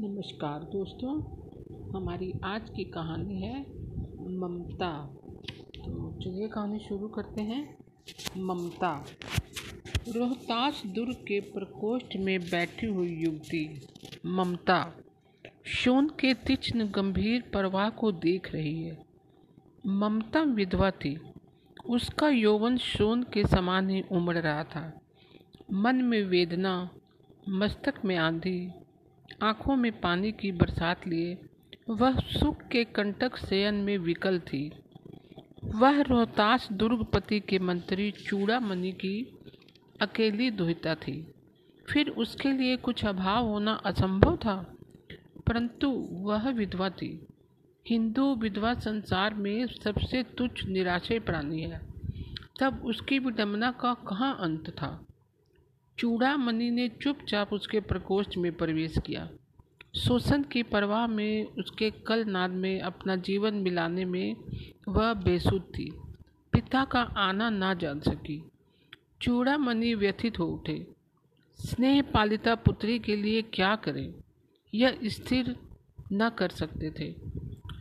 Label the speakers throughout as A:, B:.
A: नमस्कार दोस्तों, हमारी आज की कहानी है ममता। तो चलिए कहानी शुरू करते हैं। ममता, रोहतास दुर्ग के प्रकोष्ठ में बैठी हुई युवती। ममता, शोन के तीक्ष्ण गंभीर प्रवाह को देख रही है। ममता विधवा थी। उसका यौवन शोन के समान ही उमड़ रहा था। मन में वेदना, मस्तक में आंधी आँखों में पानी की बरसात लिए, वह सुख के कंटक शयन में विकल थी। वह रोहतास दुर्गपति के मंत्री चूड़ामणि की अकेली दुहिता थी। फिर उसके लिए कुछ अभाव होना असंभव था, परंतु वह विधवा थी। हिंदू विधवा संसार में सबसे तुच्छ निराशय प्राणी है। तब उसकी विडम्बना का कहाँ अंत था? चूड़ामणि ने चुपचाप उसके प्रकोष्ठ में प्रवेश किया। शोषण की परवाह में उसके कल नाद में अपना जीवन मिलाने में वह बेसुध थी। पिता का आना ना जान सकी। चूड़ामणि व्यथित हो उठे। स्नेह पालिता पुत्री के लिए क्या करें? यह स्थिर न कर सकते थे।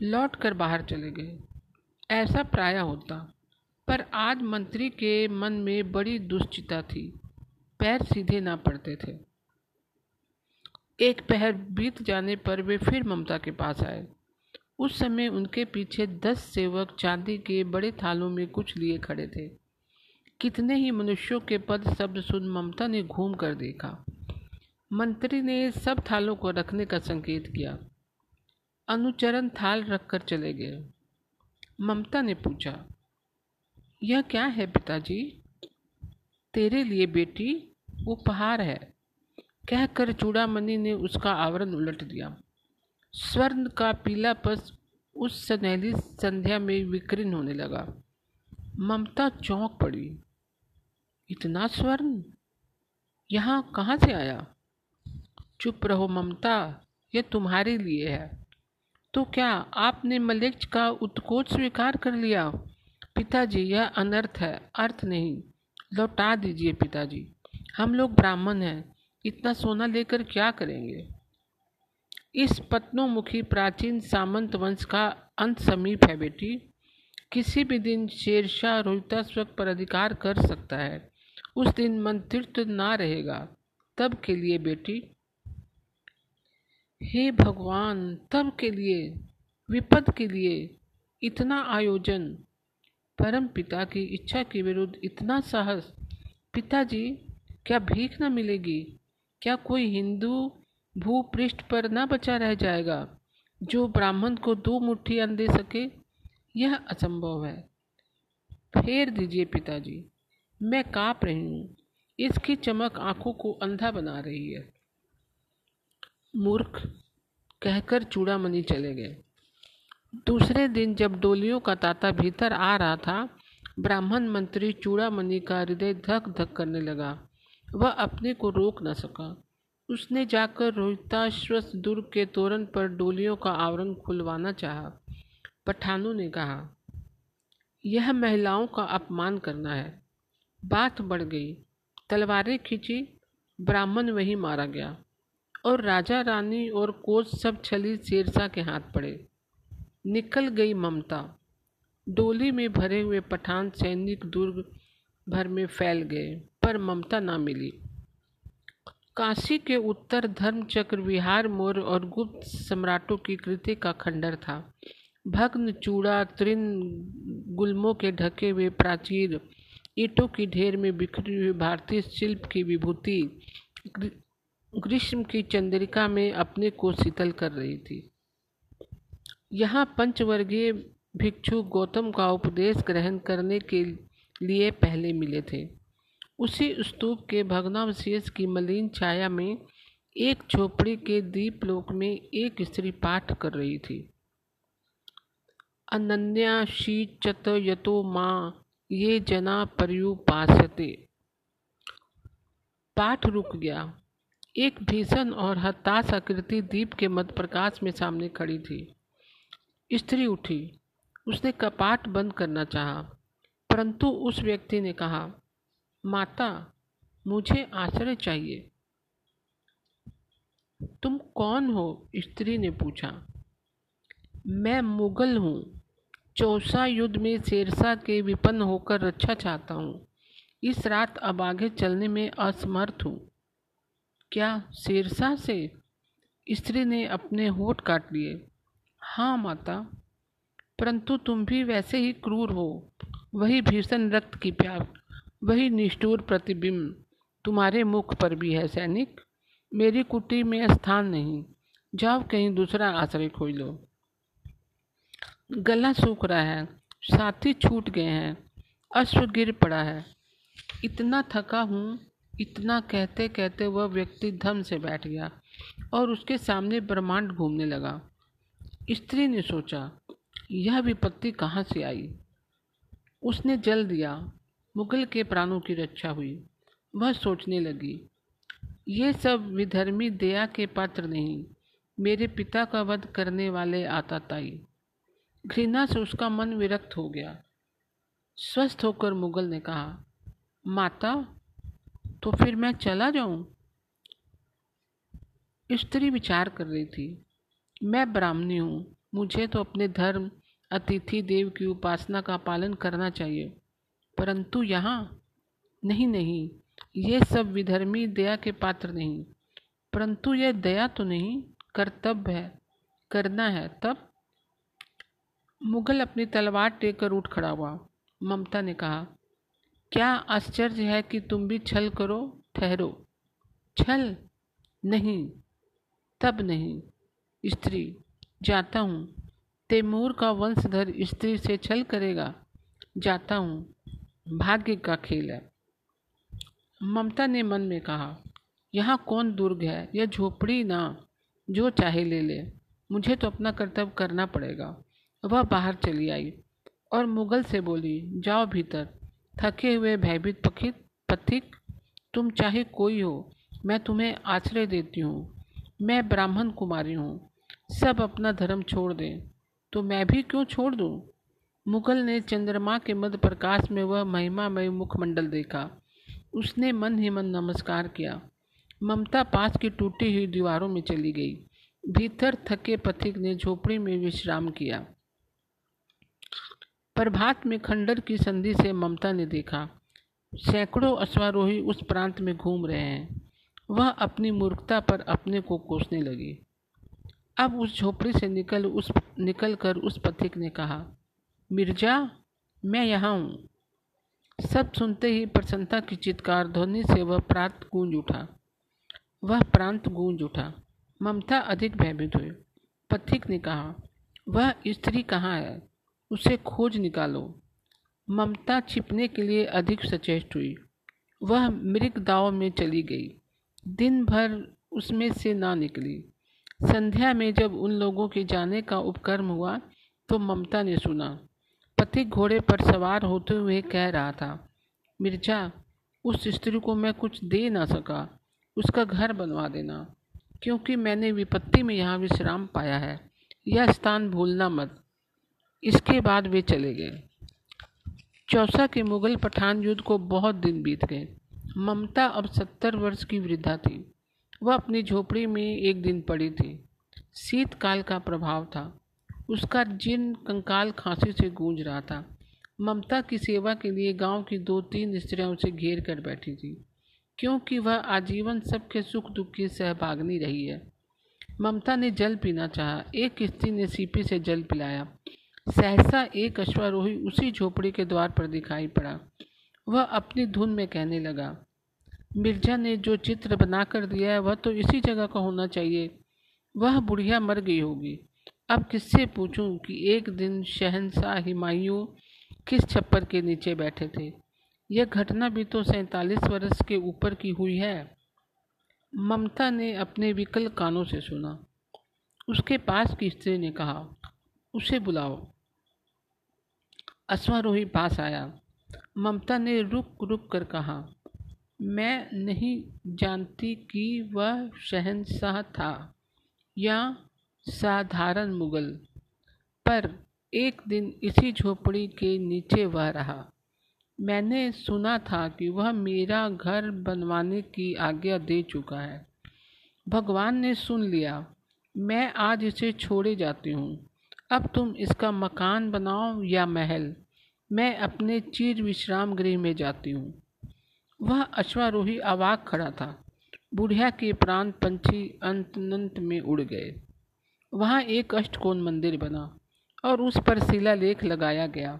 A: लौट कर बाहर चले गए। ऐसा प्राय होता, पर आज मंत्री के मन में बड़ी दुश्चिता थी। पैर सीधे ना पड़ते थे। एक पहर बीत जाने पर वे फिर ममता के पास आए। उस समय उनके पीछे दस सेवक चांदी के बड़े थालों में कुछ लिए खड़े थे। कितने ही मनुष्यों के पद शब्द सुन ममता ने घूम कर देखा। मंत्री ने सब थालों को रखने का संकेत किया। अनुचरण थाल रखकर चले गए। ममता ने पूछा, यह क्या है पिताजी? तेरे लिए बेटी उपहार है। कहकर चूड़ामणि ने उसका आवरण उलट दिया। स्वर्ण का पीला पस उस सनहली संध्या में विकीर्ण होने लगा। ममता चौंक पड़ी। इतना स्वर्ण? यहाँ कहाँ से आया? चुप रहो ममता, यह तुम्हारे लिए है। तो क्या आपने मलेक्ष का उत्कोच स्वीकार कर लिया? पिताजी, यह अनर्थ है, अर्थ नहीं। लौटा दीजिए पिताजी। हम लोग ब्राह्मण हैं, इतना सोना लेकर क्या करेंगे? इस पत्नोमुखी प्राचीन सामंत वंश का अंत समीप है बेटी। किसी भी दिन शेरशाह रोहिताश्वक पर अधिकार कर सकता है। उस दिन मंत्रित्व ना रहेगा, तब के लिए बेटी। हे भगवान, तब के लिए, विपद के लिए इतना आयोजन परम पिता की इच्छा के विरुद्ध इतना साहस। पिताजी, क्या भीख न मिलेगी? क्या कोई हिंदू भूपृष्ठ पर न बचा रह जाएगा? जो ब्राह्मण को दो मुट्ठी अन्न दे सके, यह असंभव है। फेर दीजिए पिताजी, मैं काँप रही हूँ। इसकी चमक आँखों को अंधा बना रही है। मूर्ख, कहकर चूड़ामणि चले गए। दूसरे दिन जब डोलियों का ताता भीतर आ रहा था, ब्राह्मण मंत्री चूड़ामणि का हृदय धक धक करने लगा। वह अपने को रोक न सका। उसने जाकर रोहिताश्वस दुर्ग के तोरण पर डोलियों का आवरण खुलवाना चाहा। पठानों ने कहा, यह महिलाओं का अपमान करना है। बात बढ़ गई। तलवारें खींची, ब्राह्मण वहीं मारा गया। और राजा रानी और कोच सब छली शेरशाह के हाथ पड़े। निकल गई ममता। डोली में भरे हुए पठान सैनिक दुर्ग भर में फैल गए, पर ममता ना मिली। काशी के उत्तर धर्मचक्र विहार मोर और गुप्त सम्राटों की कृति का खंडर था। भग्न, चूड़ा, तृण, गुलमों के ढके हुए प्राचीर, ईटों की ढेर में बिखरी हुई भारतीय शिल्प की विभूति ग्रीष्म की चंद्रिका में अपने को शीतल कर रही थी। यहाँ पंचवर्गीय भिक्षु गौतम का उपदेश ग्रहण करने के लिए पहले मिले थे। उसी स्तूप के भग्नावशेष की मलिन छाया में एक झोपड़ी के दीपलोक में एक स्त्री पाठ कर रही थी। अनन्या शीचत यतो माँ, ये जना पर्युपासते पाठ रुक गया। एक भीषण और हताश आकृति दीप के मध्य प्रकाश में सामने खड़ी थी। स्त्री उठी। उसने कपाट बंद करना चाहा, परंतु उस व्यक्ति ने कहा माता मुझे आश्रय चाहिए। तुम कौन हो? स्त्री ने पूछा। मैं मुगल हूँ। चौसा युद्ध में शेरशाह के विपन्न होकर रक्षा चाहता हूँ। इस रात अब आगे चलने में असमर्थ हूँ। क्या शेरशाह से? स्त्री ने अपने होठ काट लिए। हाँ माता, परंतु तुम भी वैसे ही क्रूर हो। वही भीषण रक्त की प्यास, वही निष्ठुर प्रतिबिंब तुम्हारे मुख पर भी है सैनिक। मेरी कुटी में स्थान नहीं, जाओ कहीं दूसरा आश्रय खोज लो। गला सूख रहा है, साथी छूट गए हैं, अश्व गिर पड़ा है। इतना थका हूँ, इतना कहते कहते वह व्यक्ति धम से बैठ गया और उसके सामने ब्रह्मांड घूमने लगा। स्त्री ने सोचा, यह विपत्ति कहाँ से आई? उसने जल दिया। मुगल के प्राणों की रक्षा हुई। वह सोचने लगी, ये सब विधर्मी दया के पात्र नहीं। मेरे पिता का वध करने वाले आताताई घृणा से उसका मन विरक्त हो गया। स्वस्थ होकर मुगल ने कहा, माता तो फिर मैं चला जाऊँ? स्त्री विचार कर रही थी। मैं ब्राह्मणी हूँ। मुझे तो अपने धर्म, अतिथि देव की उपासना का पालन करना चाहिए। परंतु यहाँ? नहीं नहीं। ये सब विधर्मी दया के पात्र नहीं। परंतु यह दया तो नहीं, कर्तव्य है। करना है। तब? मुगल अपनी तलवार टेक कर उठ खड़ा हुआ। ममता ने कहा, क्या आश्चर्य है कि तुम भी छल करो, ठहरो। छल? नहीं। तब नहीं। स्त्री, जाता हूँ। तैमूर का वंशधर स्त्री से छल करेगा। जाता हूँ। भाग्य का खेल है। ममता ने मन में कहा, यहाँ कौन दुर्ग है? यह झोपड़ी ना। जो चाहे ले ले। मुझे तो अपना कर्तव्य करना पड़ेगा। वह बाहर चली आई और मुगल से बोली, जाओ भीतर। थके हुए, भयभीत, पखित, पथिक, तुम चाहे कोई हो, मैं तुम्हें आश्रय देती हूँ। मैं ब्राह्मण कुमारी हूँ। सब अपना धर्म छोड़ दें तो मैं भी क्यों छोड़ दूँ? मुगल ने चंद्रमा के मध्य प्रकाश में वह महिमामय मुखमंडल देखा। उसने मन ही मन नमस्कार किया। ममता पास की टूटी हुई दीवारों में चली गई। भीतर थके पथिक ने झोपड़ी में विश्राम किया। प्रभात में खंडर की संधि से ममता ने देखा। सैकड़ों अश्वारोही उस प्रांत में घूम रहे हैं। वह अपनी मूर्खता पर अपने को कोसने लगी। अब उस झोपड़ी से निकल उस निकल कर उस पथिक ने कहा, मिर्ज़ा, मैं यहाँ हूँ। सब सुनते ही प्रसन्नता की चित्कार ध्वनि से वह प्रांत गूंज उठा। वह प्रांत गूंज उठा। ममता अधिक भयभीत हुई। पथिक ने कहा, वह स्त्री कहाँ है? उसे खोज निकालो। ममता छिपने के लिए अधिक सचेष्ट हुई। वह मृग दाव में चली गई। दिन भर उसमें से ना निकली। संध्या में जब उन लोगों के जाने का उपक्रम हुआ तो ममता ने सुना। पति घोड़े पर सवार होते हुए कह रहा था, मिर्ज़ा, उस स्त्री को मैं कुछ दे ना सका। उसका घर बनवा देना, क्योंकि मैंने विपत्ति में यहाँ विश्राम पाया है। यह स्थान भूलना मत। इसके बाद वे चले गए। चौसा के मुगल पठान युद्ध को बहुत दिन बीत गए। ममता अब सत्तर वर्ष की वृद्धा थी। वह अपनी झोपड़ी में एक दिन पड़ी थी। शीतकाल का प्रभाव था। उसका जिन कंकाल खांसी से गूंज रहा था, ममता की सेवा के लिए गाँव की दो तीन स्त्रियाँ उसे घेर कर बैठी थी, क्योंकि वह आजीवन सबके सुख दुख की सहभागनी रही है। ममता ने जल पीना चाहा। एक स्त्री ने सीपी से जल पिलाया। सहसा एक अश्वारोही उसी झोपड़ी के द्वार पर दिखाई पड़ा। वह अपनी धुन में कहने लगा मिर्ज़ा ने जो चित्र बना कर दिया है, वह तो इसी जगह का होना चाहिए। वह बुढ़िया मर गई होगी। अब किससे पूछूँ कि एक दिन शहनशाह हिमायूं किस छप्पर के नीचे बैठे थे? यह घटना भी तो सैतालीस वर्ष के ऊपर की हुई है। ममता ने अपने विकल कानों से सुना। उसके पास की स्त्री ने कहा? उसे बुलाओ। अश्वारोही पास आया। ममता ने रुक रुक कर कहा मैं नहीं जानती कि वह शहनशाह था या साधारण मुगल। पर एक दिन इसी झोपड़ी के नीचे वह रहा। मैंने सुना था कि वह मेरा घर बनवाने की आज्ञा दे चुका है। भगवान ने सुन लिया, मैं आज इसे छोड़े जाती हूँ। अब तुम इसका मकान बनाओ या महल। मैं अपने चीर विश्राम गृह में जाती हूँ। वह अश्वारोही अवाक खड़ा था। बुढ़िया के प्राण पंछी अंत अंत में उड़ गए। वहाँ एक अष्टकोण मंदिर बना और उस पर शिलालेख लगाया गया।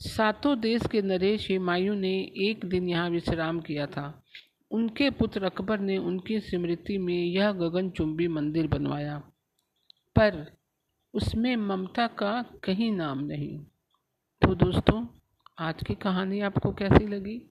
A: सातों देश के नरेश हिमायू ने एक दिन यहाँ विश्राम किया था। उनके पुत्र अकबर ने उनकी स्मृति में यह गगनचुंबी मंदिर बनवाया। पर उसमें ममता का कहीं नाम नहीं। तो दोस्तों, आज की कहानी आपको कैसी लगी?